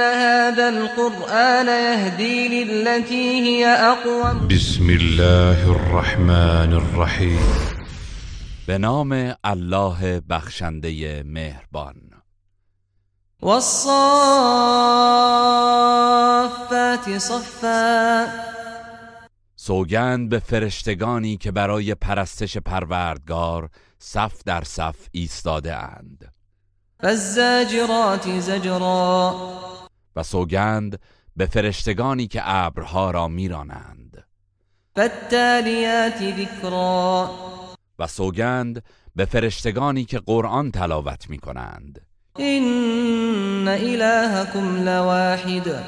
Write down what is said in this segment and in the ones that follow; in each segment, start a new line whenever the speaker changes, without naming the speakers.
إن هذا القرآن يهدي للتي هي أقوم.
بسم الله الرحمن الرحیم
به نام الله بخشنده مهربان.
والصافات صفا.
سوگند به فرشتگانی که برای پرستش پروردگار صف در صف ایستاده اند.
فالزاجرات زجرا.
و سوگند به فرشتگانی که ابرها را میرانند.
فالتاليات ذکرا
و سوگند به فرشتگانی که قرآن تلاوت می کنند
إن إلهكم لواحد.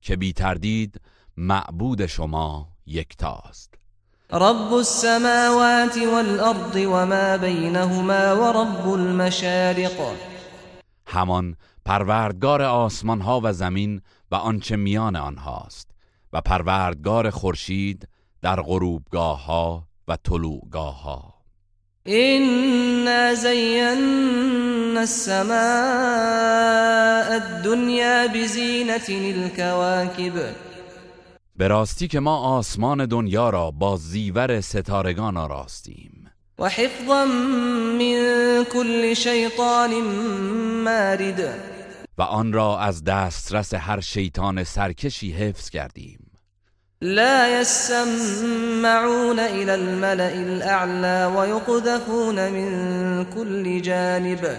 که بی تردید معبود شما یکتاست.
رب السماوات والأرض وما بينهما ورب المشارق.
همان پروردگار آسمان ها و زمین و آنچه میان آنهاست و پروردگار خورشید در غروبگاه ها و طلوعگاه ها
إنا زينا السماء الدنيا بزينة الكواكب.
به راستی که ما آسمان دنیا را با زیور ستارگان آراستیم.
وحفظا من كل شيطان مارد.
و آن را از دسترس هر شیطان سرکشی حفظ کردیم.
لا يسمعون إلى الملأ الأعلى ويقذفون من كل جانب.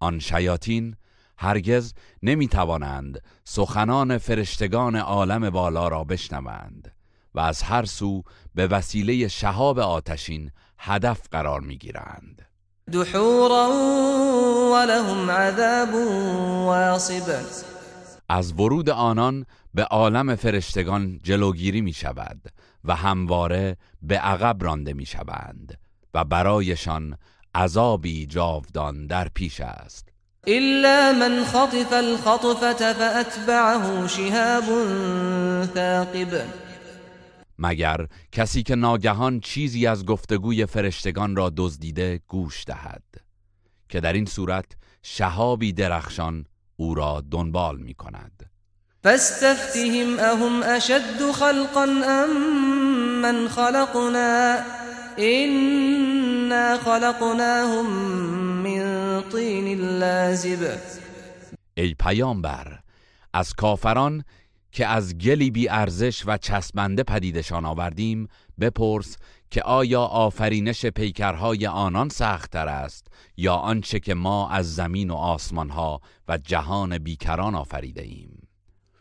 آن شیاطین هرگز نمی توانند سخنان فرشتگان عالم بالا را بشنوند و از هر سو به وسیله شهاب آتشین هدف قرار می گیرند
دحورا ولهم عذاب واصب.
از ورود آنان به عالم فرشتگان جلوگیری می شود و همواره به عقب رانده می شوند و برایشان عذابی جاودان در پیش است.
إلا من خطف الخطفة فأتبعه شهاب ثاقب.
مگر کسی که ناگهان چیزی از گفتگوی فرشتگان را دزدیده گوش دهد؟ که در این صورت شهابی درخشان او را دنبال می کند.
فاستفتهم أهم أشد خلقا أم من خلقنا؟ إنا خلقناهم من طين لازب.
ای پیامبر از کافران که از گلی بی ارزش و چسبنده پدیدشان آوردیم بپرس که آیا آفرینش پیکرهای آنان سختتر است یا آنچه که ما از زمین و آسمانها و جهان بیکران آفریده ایم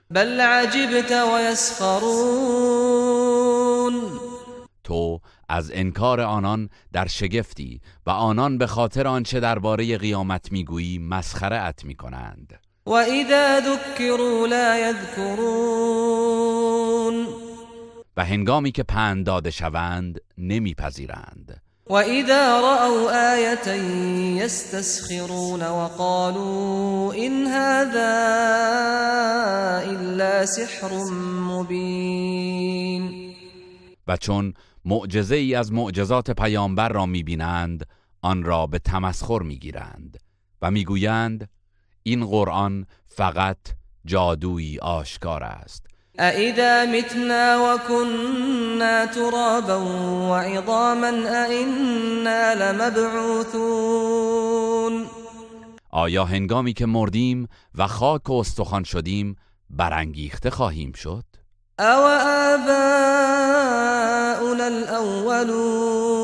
بل عجبت ويسخرون
تو از انکار آنان در شگفتی و آنان به خاطر آنچه درباره قیامت می‌گویی مسخره ات می‌کنند.
وإذا ذكروا لا يذكرون
و هنگامی که پند داده شوند نمیپذیرند.
وإذا رأوا آية يستسخرون وقالوا إن هذا إلا سحر مبين
و چون معجزه ای از معجزات پیامبر را می‌بینند آن را به تمسخر می‌گیرند و می‌گویند این قرآن فقط جادویی آشکار است.
أإذا متنا وكنا ترابا وعظاما أإنا لمبعوثون.
آیا هنگامی که مردیم و خاک و استخوان شدیم برانگیخته خواهیم شد؟
أو آباؤنا الأولون.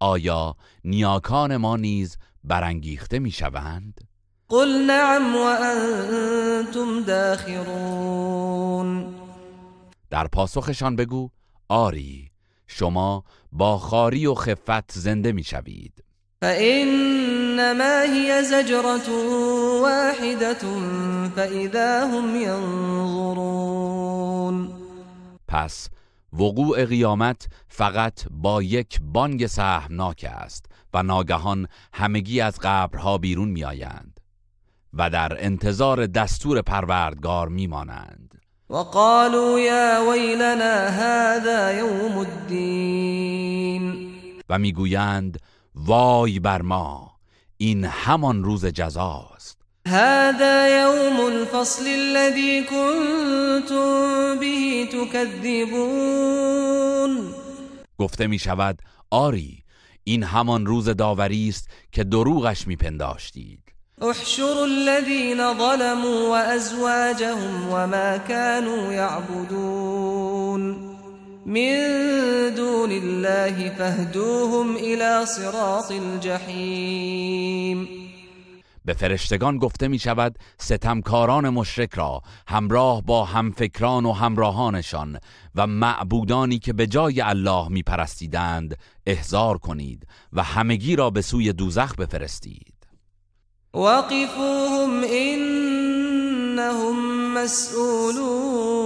آیا نیاکان ما نیز برانگیخته می‌شوند؟
قل نعم وأنتم داخرون.
در پاسخشان بگو آری شما با خاری و خفت زنده می‌شوید.
فإنما هي زجرة واحدة فإذا هم ينظرون.
پس وقوع قیامت فقط با یک بانگ سهمناک است و ناگهان همگی از قبرها بیرون میآیند. و در انتظار دستور پروردگار میمانند.
وقالوا يا ويلنا هذا يوم الدين.
و می‌گویند وای بر ما این همان روز جزاست.
هذا يوم الفصل الذي كنتم به تكذبون.
گفته می شود آری این همان روز داوری است که دروغش میپنداشتید.
احشروا الذين ظلموا وأزواجهم وما كانوا يعبدون. من دون الله فاهدوهم إلى صراط الجحيم.
به فرشتگان گفته می شود ستمکاران مشرک را همراه با همفکران و همراهانشان و معبودانی که به جای الله می پرستیدند احضار کنید و همگی را به سوی دوزخ بفرستید.
وقفوهم إنهم مسئولون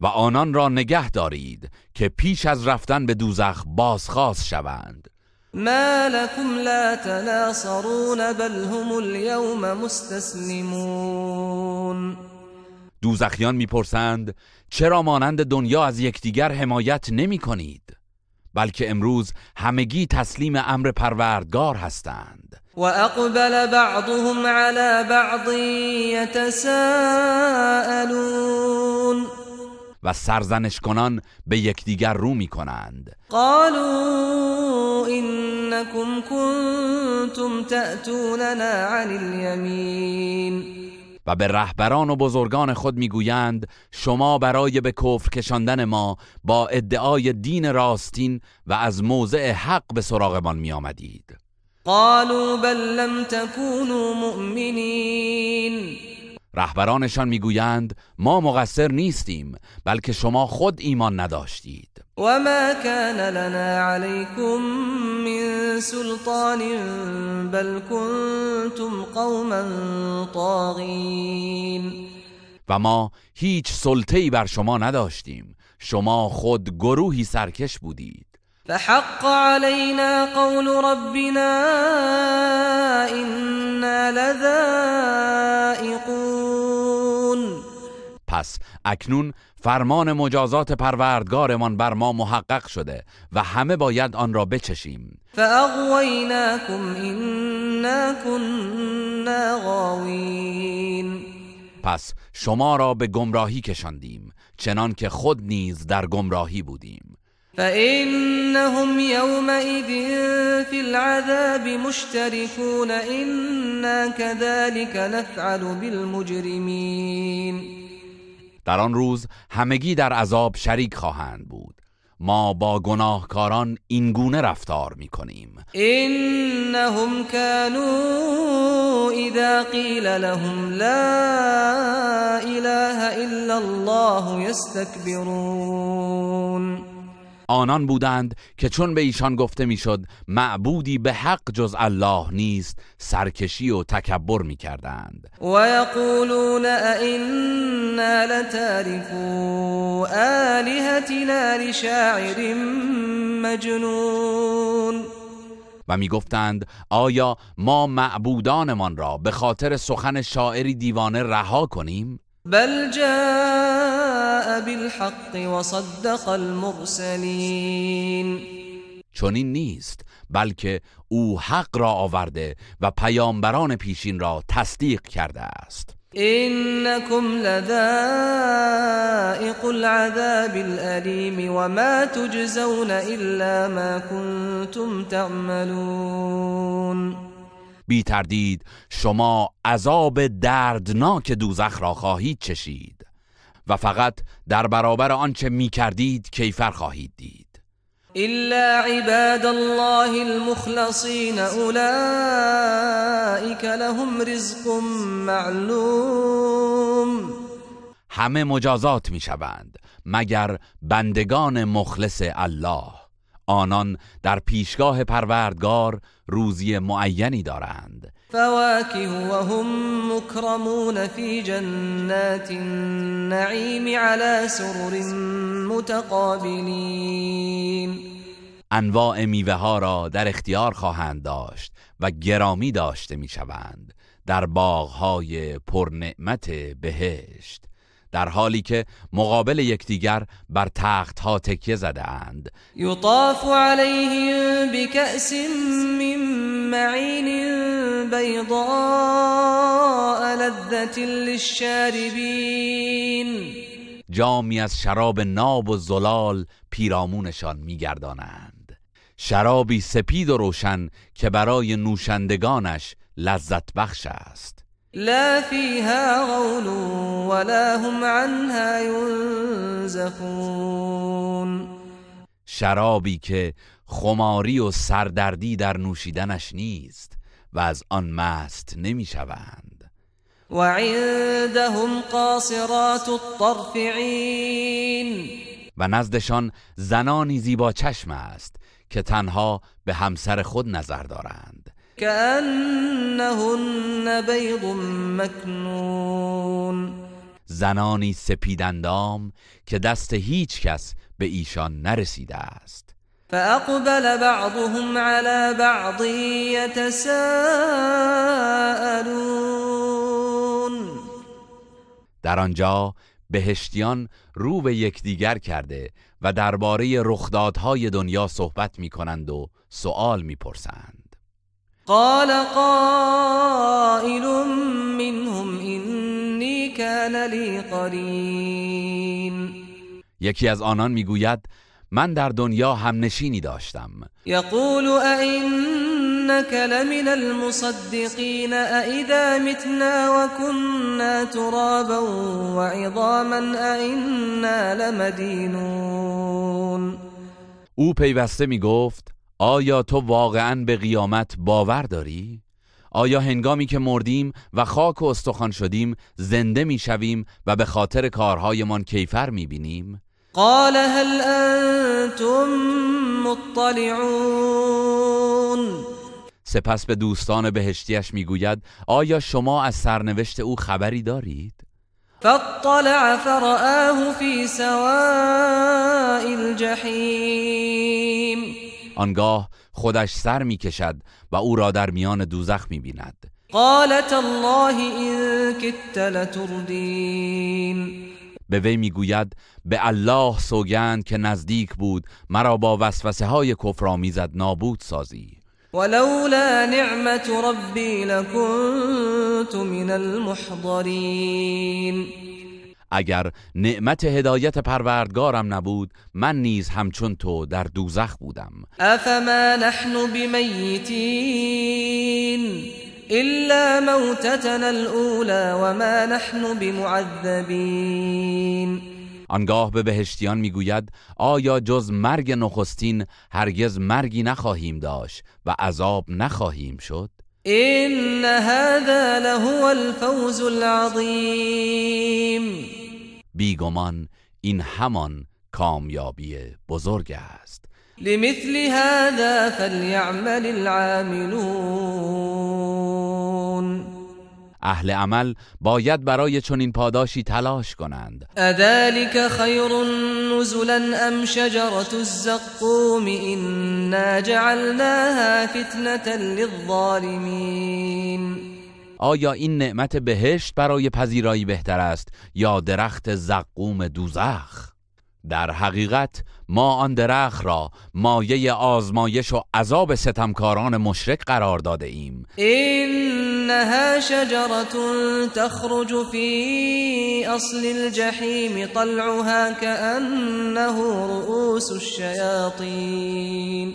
و آنان را نگه دارید که پیش از رفتن به دوزخ بازخواست شوند.
ما لكم لا تناصرون بل هم اليوم مستسلمون
دوزخیان می‌پرسند چرا مانند دنیا از یکدیگر حمایت نمی کنید بلکه امروز همگی تسلیم امر پروردگار هستند.
و اقبل بعضهم على بعض يتساءلون.
و سرزنش کنان به یکدیگر رو می کنند
قالوا إنكم كنتم تأتوننا عن اليمين.
و به رهبران و بزرگان خود می‌گویند شما برای به کفر کشاندن ما با ادعای دین راستین و از موضع حق به سراغمان می آمدید
قالوا بل لم تكونوا مؤمنين.
رهبرانشان می‌گویند ما مقصر نیستیم بلکه شما خود ایمان نداشتید.
وما كان لنا عليكم من سلطان بل كنتم قوما طاغين.
و ما هیچ سلطه‌ای بر شما نداشتیم شما خود گروهی سرکش بودید.
فحق علينا قول ربنا إنا لذائقون.
پس اکنون فرمان مجازات پروردگارمان بر ما محقق شده و همه باید آن را بچشیم.
فأغويناكم إنا كنا غاوين.
پس شما را به گمراهی کشاندیم چنان که خود نیز در گمراهی بودیم.
فإنهم يومئذ في العذاب مشتركون إنا كذلك نفعل بالمجرمين
در آن روز همگی در عذاب شریک خواهند بود. ما با گناهکاران این گونه رفتار می کنیم
إنهم كانوا إذا قيل لهم لا إله إلا الله يستكبرون
آنان بودند که چون به ایشان گفته می‌شد معبودی به حق جز الله نیست سرکشی و تکبر می کردند
ويقولون أئنا لتاركو آلهتنا لشاعر مجنون
و می گفتند آیا ما معبودانمان را به خاطر سخن شاعری دیوانه رها کنیم؟
بل جاء بالحق وصدق المرسلين.
چنین نیست بلکه او حق را آورده و پیامبران پیشین را تصدیق کرده است.
إنكم لذائق العذاب الأليم وما تجزون إلا ما كنتم تعملون.
بی تردید شما عذاب دردناک دوزخ را خواهید چشید. و فقط در برابر آنچه می کردید کیفر خواهید دید.
إلا عباد الله المخلصين أولئك لهم رزق معلوم.
همه مجازات می شوند مگر بندگان مخلص الله. آنان در پیشگاه پروردگار روزی معینی دارند.
فواكه وهم مكرمون في جنات النعيم على سرر متقابلين.
انواع میوه ها را در اختیار خواهند داشت و گرامی داشته می شوند در باغ های پرنعمت بهشت. در حالی که مقابل یکدیگر بر تخت ها تکیه زده اند
يطاف عليهم بكأس من معين بيضاء لذة للشاربين
جامی از شراب ناب و زلال پیرامونشان میگردانند. شرابی سپید و روشن که برای نوشندگانش لذت بخش است.
لا فيها غول ولا هم عنها ينزفون.
شرابی که خماری و سردردی در نوشیدنش نیست و از آن مست نمی‌شوند.
وعندهم قاصرات الطرف عين
و نزدشان زنانی زیبا چشم است که تنها به همسر خود نظر دارند.
كأنهن بيض مكنون.
زنانی سپیدندام که دست هیچ کس به ایشان نرسیده است.
فأقبل بعضهم على بعض يتساءلون.
در آنجا بهشتیان رو به یکدیگر کرده و درباره رخدادهای دنیا صحبت می کنند و سؤال می پرسند
قال قائل منهم إني كان لي قرين.
یکی از آنان می‌گوید من در دنیا هم نشینی داشتم.
يقول أئنك لمن المصدقين أئذا متنا وكنا ترابا وعظاما أئنا لمدينون
او پیوسته می گفت آیا تو واقعا به قیامت باور داری؟ آیا هنگامی که مردیم و خاک و استخوان شدیم زنده می شویم و به خاطر کارهایمان کیفر می بینیم؟
قال هل أنتم مطلعون
سپس به دوستان بهشتیش می‌گوید آیا شما از سرنوشت او خبری دارید؟
فاطلع فرآه في سواء الجحيم
آنگاه خودش سر می‌کشد و او را در میان دوزخ می‌بیند.
قال تالله إن كدت لتردين
به وی می‌گوید به الله سوگند که نزدیک بود مرا با وسوسه های کفرآمیزت نابود سازی.
ولولا نعمة ربي لكنت من المحضرين
اگر نعمت هدایت پروردگارم نبود من نیز همچون تو در دوزخ بودم.
أفما نحن بميتين إلا موتتنا الأولى وما نحن بمعذبين
آنگاه به بهشتیان می‌گوید آیا جز مرگ نخستین هرگز مرگی نخواهیم داشت و عذاب نخواهیم شد؟
إن هذا لهو الفوز العظيم.
بیگمان این همان کامیابی بزرگ است.
لمثل هذا فليعمل العاملون.
اهل عمل باید برای چنین پاداشی تلاش کنند.
أذلك خير نزلا أم شجرة الزقوم إنا جعلناها فتنة للظالمين.
آیا این نعمت بهشت برای پذیرایی بهتر است یا درخت زقوم دوزخ؟ در حقیقت ما آن درخت را مایه آزمایش و عذاب ستمکاران مشرک قرار داده ایم.
إنها شجرة تخرج في أصل الجحيم طلعها كأنه رؤوس الشياطين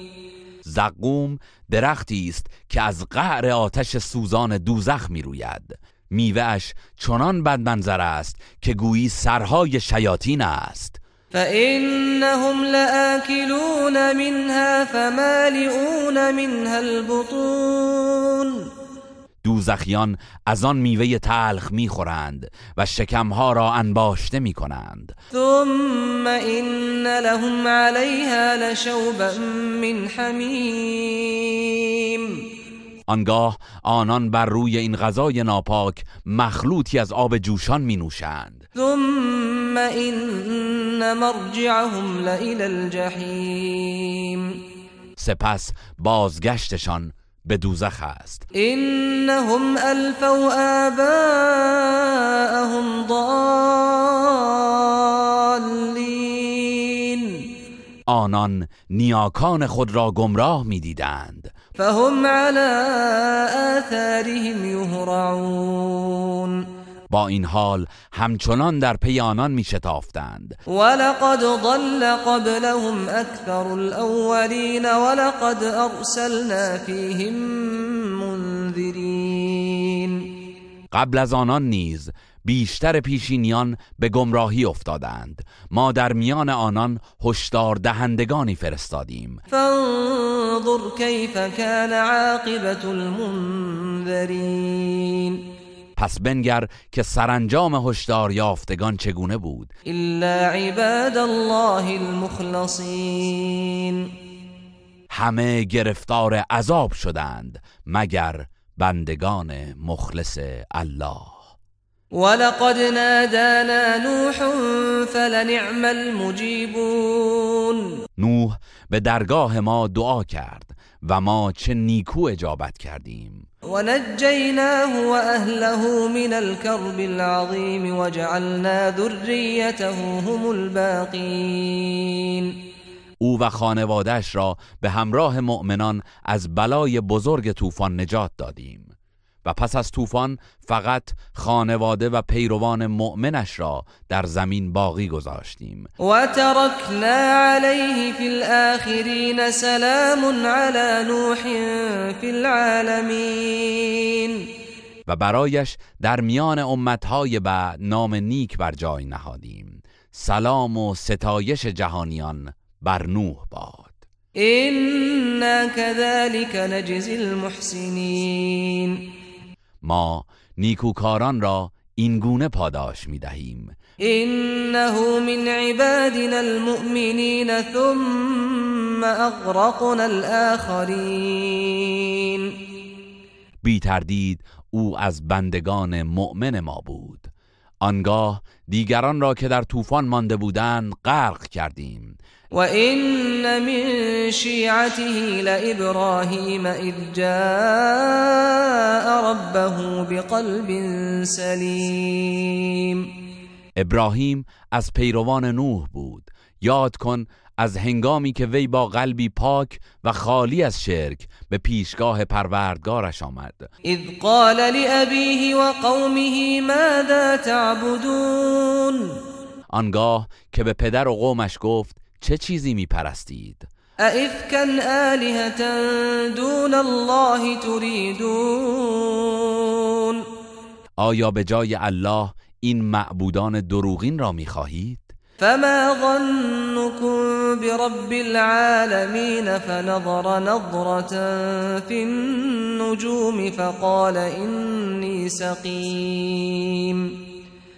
زقوم درختی است که از قعر آتش سوزان دوزخ می روید میوهش چنان بدمنظر است که گویی سرهای شیاطین است.
فإنهم لآكلون منها فمالئون منها البطون.
دوزخیان از آن میوه تلخ می‌خورند و شکمها را انباشته می‌کنند.
ثم إن لهم عليها لشوبا من حمیم
آنگاه آنان بر روی این غذای ناپاک مخلوطی از آب جوشان می نوشند
ثم إن مرجعهم لإلى الجحیم
سپس بازگشتشان به دوزخ است.
إنهم ألفوا آباءهم ضالين.
آنان نیاکان خود را گمراه می‌دیدند.
فهم على آثارهم يهرعون.
با این حال همچنان در پی آنان می شتافتند
ولقد ضل قبلهم أكثر الأولين ولقد أرسلنا فيهم منذرين.
قبل از آنان نیز بیشتر پیشینیان به گمراهی افتادند. ما در میان آنان هشدار دهندگانی فرستادیم.
فانظر كيف كان عاقبة المنذرين
پس بنگر که سرانجام هشدار یافتگان چگونه بود؟
إلا عباد الله المخلصين
همه گرفتار عذاب شدند مگر بندگان مخلص الله.
ولقد نادانا نوح فلنعم المجيبون.
نوح به درگاه ما دعا کرد و ما چه نیکو اجابت کردیم.
ونجيناه وأهله من الكرب العظيم وجعلنا ذريته هم الباقين.
او و خانوادهش را به همراه مؤمنان از بلای بزرگ طوفان نجات دادیم. و پس از طوفان فقط خانواده و پیروان مؤمنش را در زمین باقی گذاشتیم.
وتركنا عليه في الآخرين سلام على نوح في العالمين
و برایش در میان امتهای بعد نام نیک بر جای نهادیم. سلام و ستایش جهانیان بر نوح باد.
إنا كذلك نجزي المحسنين
ما نیکوکاران را این گونه پاداش می دهیم.
إنه من عبادنا المؤمنين ثم أغرقنا الآخرين
بی تردید او از بندگان مؤمن ما بود. آنگاه دیگران را که در طوفان مانده بودند غرق کردیم.
وإن من شيعته لإبراهيم إذ جاء ربه بقلب سليم.
ابراهیم از پیروان نوح بود. یاد کن از هنگامی که وی با قلبی پاک و خالی از شرک به پیشگاه پروردگارش آمد.
إذ قال لأبيه وقومه ماذا تعبدون؟
آنگاه که به پدر و قومش گفت چه چیزی می پرستید
أئفكا آلهة دون الله تريدون
آیا به جای الله این معبودان دروغین را می خواهید؟
فما ظنكم برب العالمين فنظر نظرة في النجوم فقال إني سقيم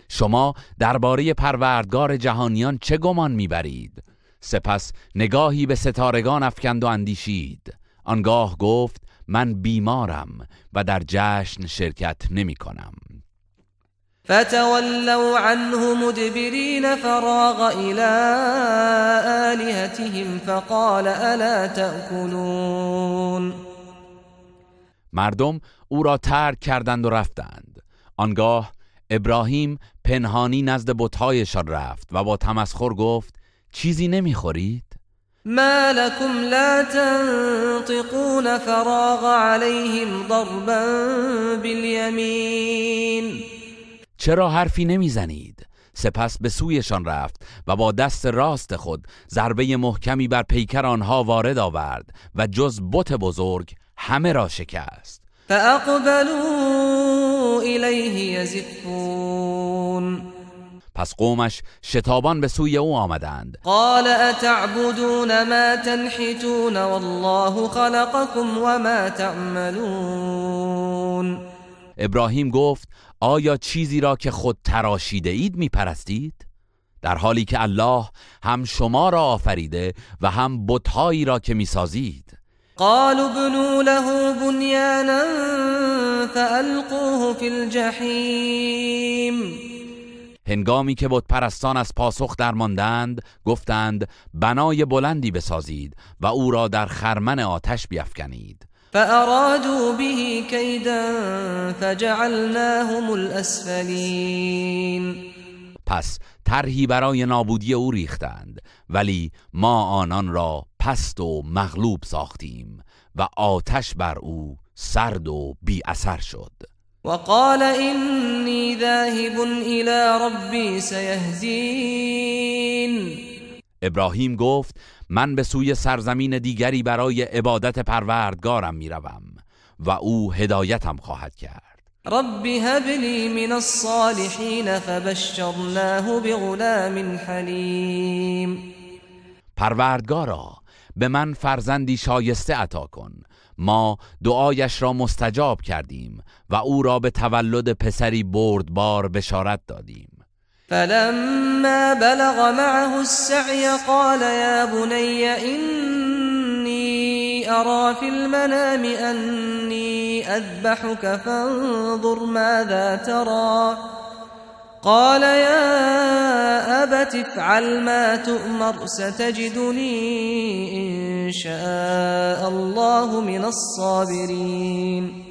شما درباره پروردگار جهانیان چه گمان می‌برید؟ سپس نگاهی به ستارگان افکند و اندیشید. آنگاه گفت من بیمارم و در جشن شرکت نمی کنم.
فتولوا عنه مدبرين فراغ إلى آلهتهم فقال ألا تأكلون
مردم او را ترک کردند و رفتند. آنگاه ابراهیم پنهانی نزد بتهایشان رفت و با تمسخر گفت چیزی نمی‌خورید؟
ما لكم لا تنطقون فراغ عليهم ضربا باليمين
چرا حرفی نمی‌زنید؟ سپس به سویشان رفت و با دست راست خود ضربه محکمی بر پیکر آنها وارد آورد و جز بت بزرگ همه را شکست
فأقبلوا إليه يزفون
پس قومش شتابان به سوی او آمدند.
قال أتعبدون ما تنحتون والله خلقكم وما تعملون.
ابراهیم گفت آیا چیزی را که خود تراشیده اید می پرستید؟ در حالی که الله هم شما را آفریده و هم بتهایی را که می‌سازید.
قالوا ابنوا له بنيانا فألقوه في الجحیم
هنگامی که بت پرستان از پاسخ درماندند گفتند بنای بلندی بسازید و او را در خرمن آتش بیافکنید
فأرادوا به كيدا فجعلناهم الاسفلین
پس طرحی برای نابودی او ریختند ولی ما آنان را پست و مغلوب ساختیم و آتش بر او سرد و بی اثر شد.
وقال إني ذاهب إلى ربي سيهدين.
ابراهیم گفت من به سوی سرزمین دیگری برای عبادت پروردگارم می‌روم و او هدایتم خواهد کرد.
رب هب لي من الصالحين فبشرناه بغلام حليم
پروردگارا به من فرزندی شایسته عطا کن ما دعایش را مستجاب کردیم و او را به تولد پسری بردبار بشارت دادیم.
فلما بلغ معه السعي قال يا بني إني أرى في المنام أني أذبحك فانظر ماذا ترى قال يا أبت افعل ما تؤمر ستجدني إن شاء الله من الصابرين.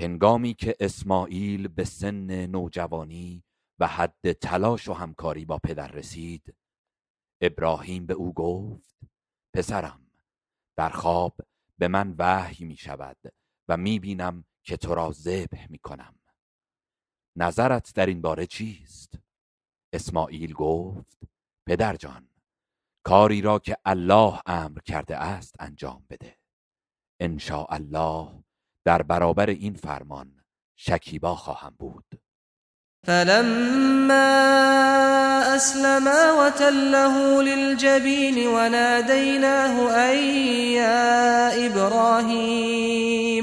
هنگامی که اسماعیل به سن نوجوانی و حد تلاش و همکاری با پدر رسید ابراهیم به او گفت پسرم در خواب به من وحی می شود و می بینم که تو را ذبح می کنم نظرت در این باره چیست؟ اسماعیل گفت پدر جان کاری را که الله امر کرده است انجام بده. ان الله در برابر این فرمان شکیبا خواهم بود.
فلما اسلما وتله للجبین وناديناه أن يا ابراهیم.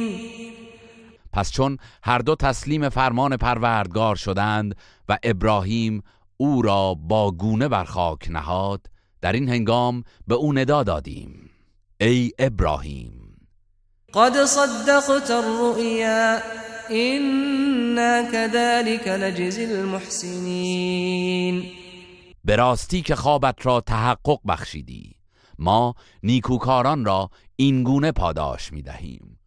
پس چون هر دو تسلیم فرمان پروردگار شدند و ابراهیم او را با گونه بر خاک نهاد در این هنگام به او ندا دادیم. ای ابراهیم!
قد صدقت الرؤيا إنا كذلك نجزي المحسنين
به راستی که خوابت را تحقق بخشیدی ما نیکوکاران را این گونه پاداش می دهیم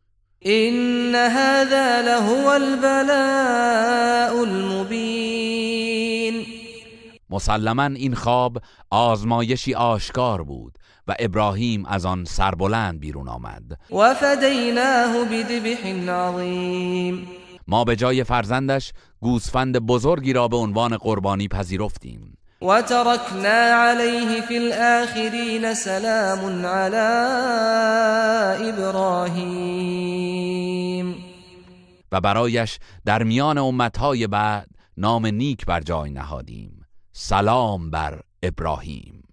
إن هذا لهو البلاء المبين.
مسلما این خواب آزمایشی آشکار بود و ابراهیم از آن سربلند بیرون آمد.
و فدیناه بذبح عظیم.
ما به جای فرزندش گوسفند بزرگی را به عنوان قربانی پذیرفتیم.
و ترکنا علیه فی الاخرین سلام علی ابراهیم
و برایش در میان امتهای بعد نام نیک بر جای نهادیم. سلام بر ابراهیم.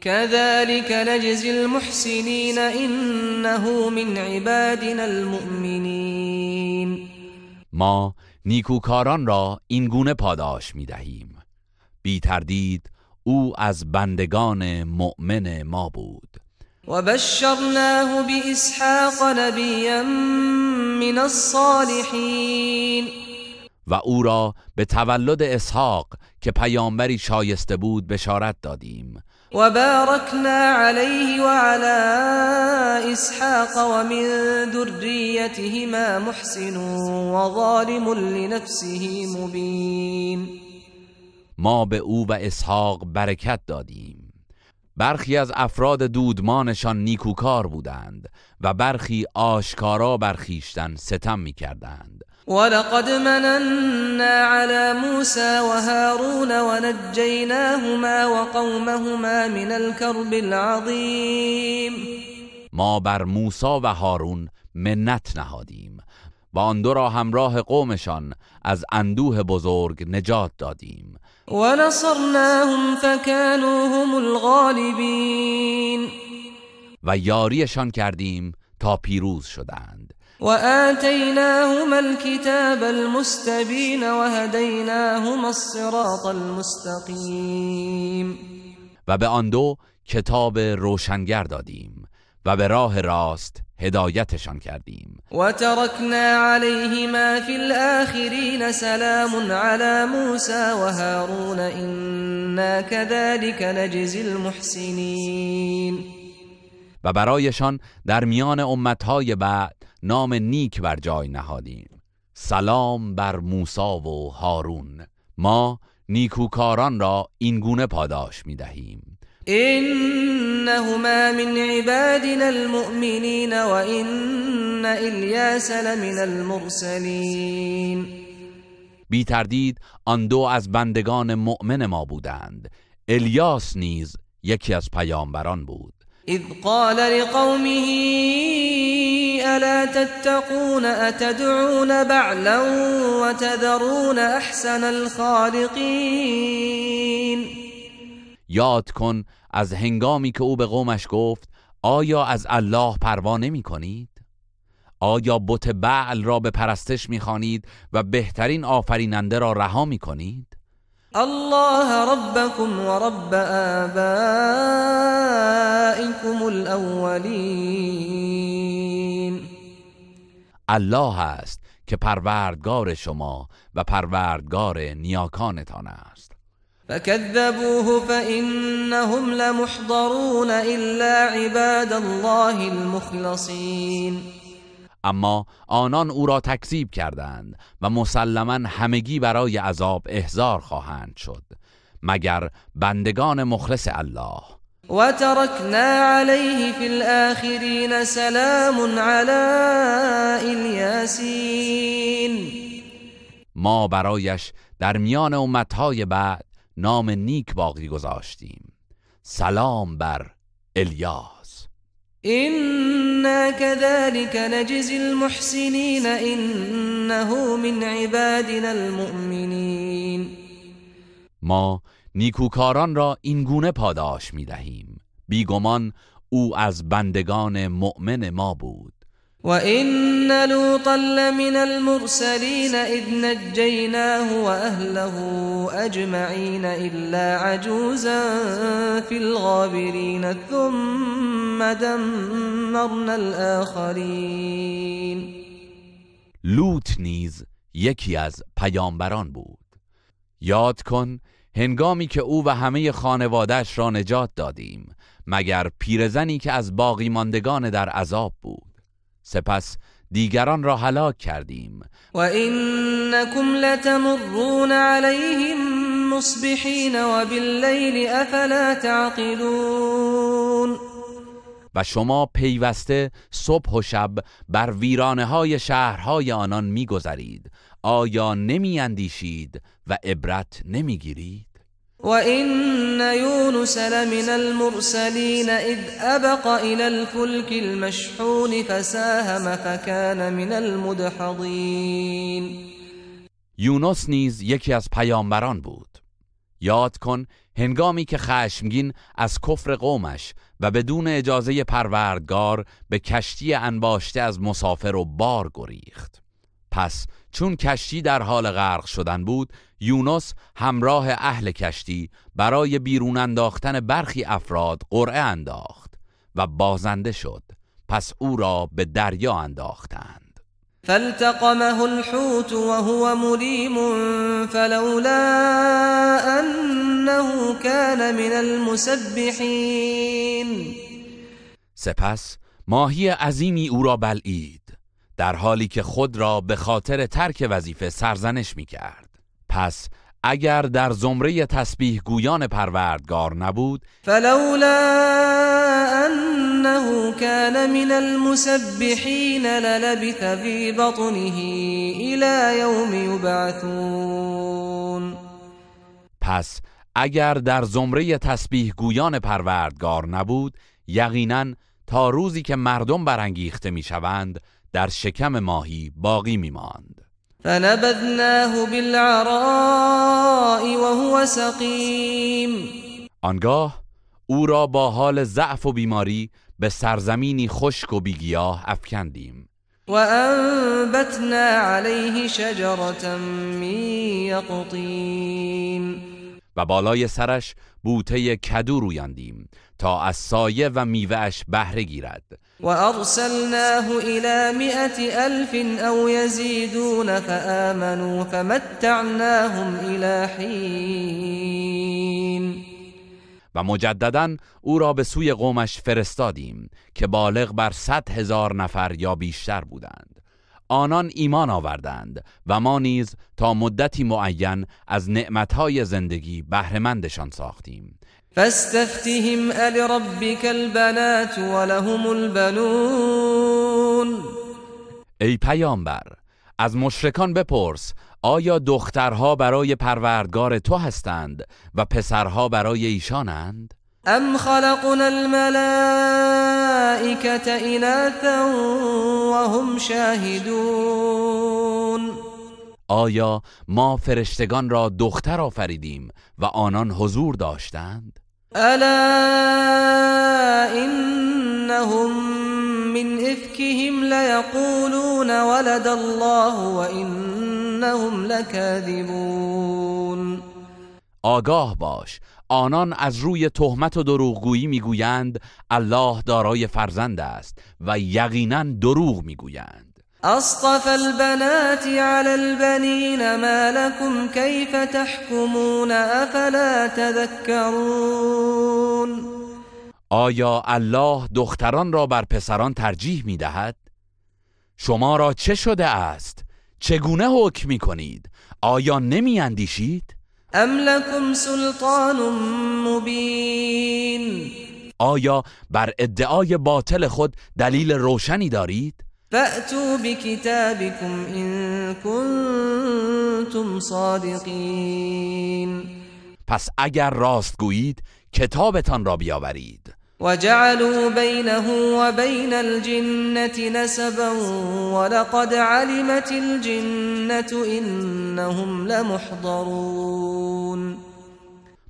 كذلك نجزي المحسنين إنه من عبادنا المؤمنين.
ما نیکوکاران را این گونه پاداش می دهیم بی تردید او از بندگان مؤمن ما بود.
و بشرناه باسحاق نبیا من الصالحین.
و او را به تولد اسحاق که پیامبری شایسته بود بشارت دادیم.
و بارکنا علیه و علی اسحاق و من ذریتهما محسن و ظالم لنفسه مبین.
ما به او و اسحاق برکت دادیم. برخی از افراد دودمانشان نیکوکار بودند و برخی آشکارا برخیشتن ستم می کردند
ولقد مننا على موسى وهارون ونجيناهما وقومهما من الكرب العظیم
ما بر موسی و هارون منت نهادیم و آن دو را همراه قومشان از اندوه بزرگ نجات دادیم.
و نصرناهم فكانوا هم الغالبین
و یاریشان کردیم تا پیروز شدند.
وآتيناهما الكتاب المستبين وهديناهما الصراط المستقيم.
و به آن دو کتاب روشنگر دادیم. و به راه راست هدایتشان کردیم.
وتركنا عليهما في الآخرين سلام على موسى وهارون إنا كذلك نجزي المحسنين
و برایشان در میان امتهای بعد نام نیک بر جای نهادیم. سلام بر موسی و هارون. ما نیکوکاران را این گونه پاداش می دهیم
إنهما من عبادنا المؤمنين وإن إلياس لمن المرسلين.
بی تردید آن دو از بندگان مؤمن ما بودند. الیاس نیز یکی از پیامبران بود.
إذ قال لقومه ألا تتقون أتدعون بعلا وتذرون أحسن الخالقين؟
یاد کن از هنگامی که او به قومش گفت آیا از الله پروا نمی کنید؟ آیا بت بعل را به پرستش می‌خوانید و بهترین آفریننده را رها می کنید؟
الله ربكم ورب آبائكم الأولين
الله است که پروردگار شما و پروردگار نیاکانتان است
فكذبوه فإنهم لمحضرون إلا عباد الله المخلصين.
اما آنان او را تکذیب کردند و مسلما همگی برای عذاب احضار خواهند شد مگر بندگان مخلص الله.
وتركنا عليه في الآخرين سلام على الياسين
ما برایش در میان امتهای بعد نام نیک باقی گذاشتیم. سلام بر الیاس.
إنا كذلك نجزي المحسنين إنه من عبادنا المؤمنين.
ما نیکوکاران را این گونه پاداش می دهیم بیگمان او از بندگان مؤمن ما بود.
وإن لوطا لمن المرسلين إذ نجيناه وأهله أجمعين إلا عجوزا في الغابرين ثم دمرنا الآخرين.
لوط نیز یکی از پیامبران بود. یاد کن هنگامی که او و همه خانوادش را نجات دادیم مگر پیرزنی که از باقی ماندگان در عذاب بود. سپس دیگران را هلاک کردیم.
وإنكم لتمرون عليهم مصبحين وبالليل أفلا تعقلون.
و شما پیوسته صبح و شب بر ویرانه های شهرهای آنان میگذرید. آیا نمی اندیشید و عبرت نمی گیرید؟
وإن يونس لمن المرسلين إذ أبق إلى الفلك المشحون فساهم فكان من المدحضين.
یونس نیز یکی از پیامبران بود. یاد کن هنگامی که خشمگین از کفر قومش و بدون اجازه پروردگار به کشتی انباشته از مسافر و بار گریخت. پس چون کشتی در حال غرق شدن بود یونس همراه اهل کشتی برای بیرون انداختن برخی افراد قرعه انداخت و بازنده شد. پس او را به دریا انداختند.
فالتقمه الحوت وهو مليم فلولا أنه كان من المسبحين
سپس ماهی عظیمی او را بلعید در حالی که خود را به خاطر ترک وظیفه سرزنش می کرد پس اگر در زمره تسبیح گویان پروردگار نبود
فلولا أنه كان من المسبحين للبث في بطنه إلى يوم يبعثون
پس اگر در زمره تسبیح گویان پروردگار نبود یقینا تا روزی که مردم برانگیخته می‌شوند در شکم ماهی باقی میماند.
فنبذناه بالعراء وهو سقيم.
آنگاه او را با حال ضعف و بیماری به سرزمینی خشک و بیگیاه افکندیم.
وأنبتنا عليه شجرة من يقطين.
و بالای سرش بوته کدو رویاندیم تا از سایه و میوهش بهره گیرد.
وأرسلناه إلى مئة ألف أو يزيدون فآمنوا فمتعناهم إلى حين.
و مجددا او را به سوی قومش فرستادیم که بالغ بر صد هزار نفر یا بیشتر بودند. آنان ایمان آوردند و ما نیز تا مدتی معین از نعمتهای زندگی بهرهمندشان ساختیم.
فاستفتهم ألربك البنات ولهم البنون
ای پیامبر از مشرکان بپرس آیا دخترها برای پروردگار تو هستند و پسرها برای ایشانند؟
أم خلقنا الملائكة إناثا وهم شاهدون
آیا ما فرشتگان را دختر آفریدیم و آنان حضور داشتند؟
ألا إنهم من إفكهم ليقولون ولد الله وإنهم لكاذبون.
آگاه باش آنان از روی تهمت و دروغگویی می‌گویند الله دارای فرزند است و یقینا دروغ می‌گویند.
أصطفى البنات على البنين ما لكم كيف تحكمون أفلا تذكرون
آیا الله دختران را بر پسران ترجیح می دهد؟ شما را چه شده است؟ چگونه حکم می کنید؟ آیا نمی اندیشید؟
أم لكم سلطان مبين
آیا بر ادعای باطل خود دلیل روشنی دارید؟
فأتوا بكتابكم إن كنتم صادقين.
پس اگر راست گویید کتابتان را بیاورید.
وجعلوا بينه وبين الجنة نسبا ولقد علمت الجنة إنهم لمحضرون.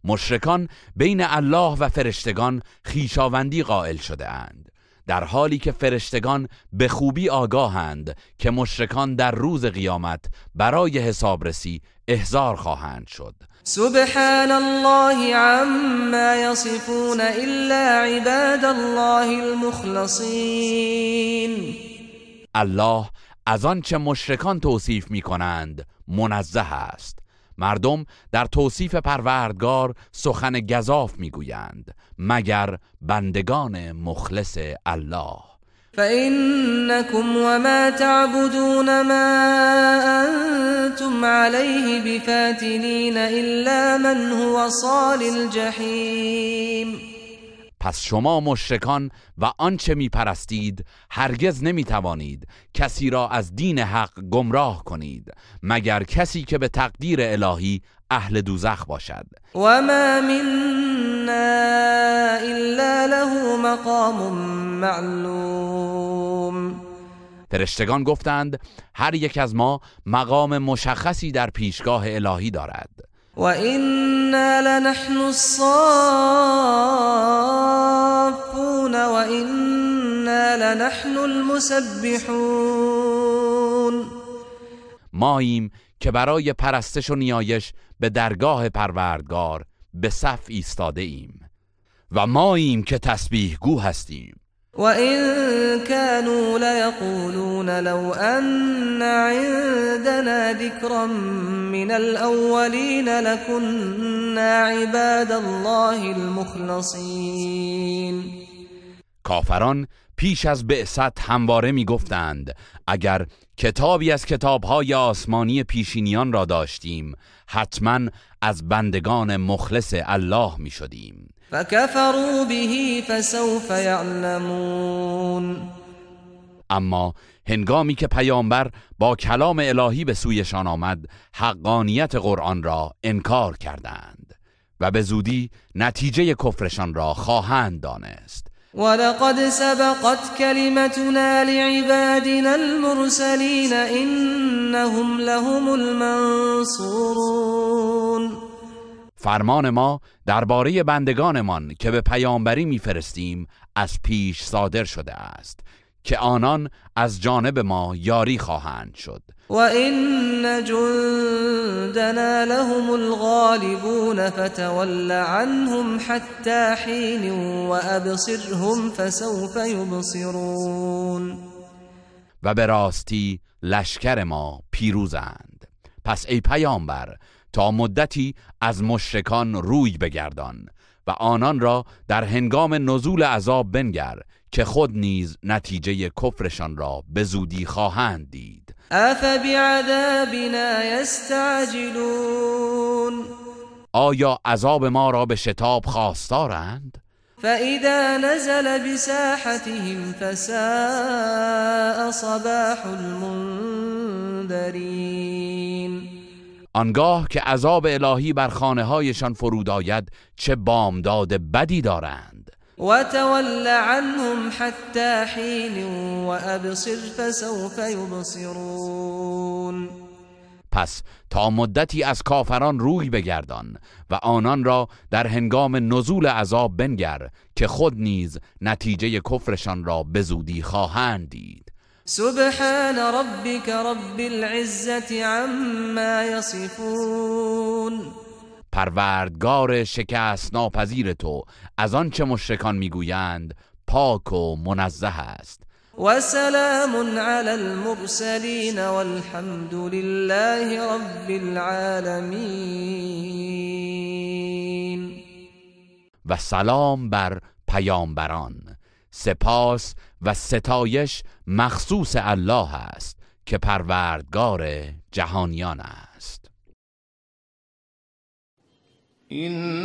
مشرکان بین الله و فرشتگان خیشاوندی قائل شده اند. در حالی که فرشتگان به خوبی آگاهند که مشرکان در روز قیامت برای حسابرسی احضار خواهند شد.
سبحان الله عما يصفون إلا عباد الله المخلصين
الله از آنچه مشرکان توصیف می کنند منزه است. مردم در توصیف پروردگار سخن گذاف می‌گویند مگر بندگان مخلص الله.
فإنكم وما تعبدون ما أنتم عليه بفاتنين إلا من هو صال الجحيم
پس شما مشرکان و آنچه می پرستید هرگز نمی توانید کسی را از دین حق گمراه کنید مگر کسی که به تقدیر الهی اهل دوزخ باشد.
وما منا إلا له مقام معلوم.
فرشتگان گفتند هر یک از ما مقام مشخصی در پیشگاه الهی دارد.
وإنا لنحن الصافون وإنا لنحن المسبحون
ماییم که برای پرستش و نیایش به درگاه پروردگار به صف ایستاده ایم. و ماییم که تسبیح گو هستیم.
وإن كانوا ليقولون لو أن عندنا ذكرا من الأولين لكنا عباد الله المخلصين
کافران پیش از بعثت همواره می گفتند اگر کتابی از کتابهای آسمانی پیشینیان را داشتیم حتما از بندگان مخلص الله می شدیم
فكفروا به فسوف يعلمون.
اما هنگامی که پیامبر با کلام الهی به سویشان آمد حقانیت قرآن را انکار کردند و به زودی نتیجه کفرشان را خواهند دانست.
ولقد سبقت كلمتنا لعبادنا المرسلين إنهم لهم المنصورون.
فرمان ما درباره بندگانمان که به پیامبری میفرستیم از پیش صادر شده است که آنان از جانب ما یاری خواهند شد.
و این جندنا لهم الغالبون فتول عنهم حتى حين و ابصرهم فسوف یبصرون.
و به راستی لشکر ما پیروزند پس ای پیامبر تا مدتی از مشرکان روی بگردان و آنان را در هنگام نزول عذاب بنگر که خود نیز نتیجه کفرشان را به زودی خواهند دید.
افبعذابنا یستعجلون.
آیا عذاب ما را به شتاب خواستارند؟
فإذا نزل بساحتهم فساء صباح المنذرين.
آنگاه که عذاب الهی بر خانه هایشان فرود آید چه بامداد بدی دارند.
و تول عنهم حتی حین و ابصر فسوف یبصرون
پس تا مدتی از کافران روی بگردان و آنان را در هنگام نزول عذاب بنگر که خود نیز نتیجه کفرشان را به زودی خواهند دید.
سبحان ربك رب العزة عما يصفون.
پروردگار شکست ناپذیر تو. از آنچه مشرکان می‌گویند پاک و منزه است.
و سلام علی المرسلین والحمد لله رب العالمین
و سلام بر پیامبران. سپاس و ستایش مخصوص الله است که پروردگار جهانیان است.
این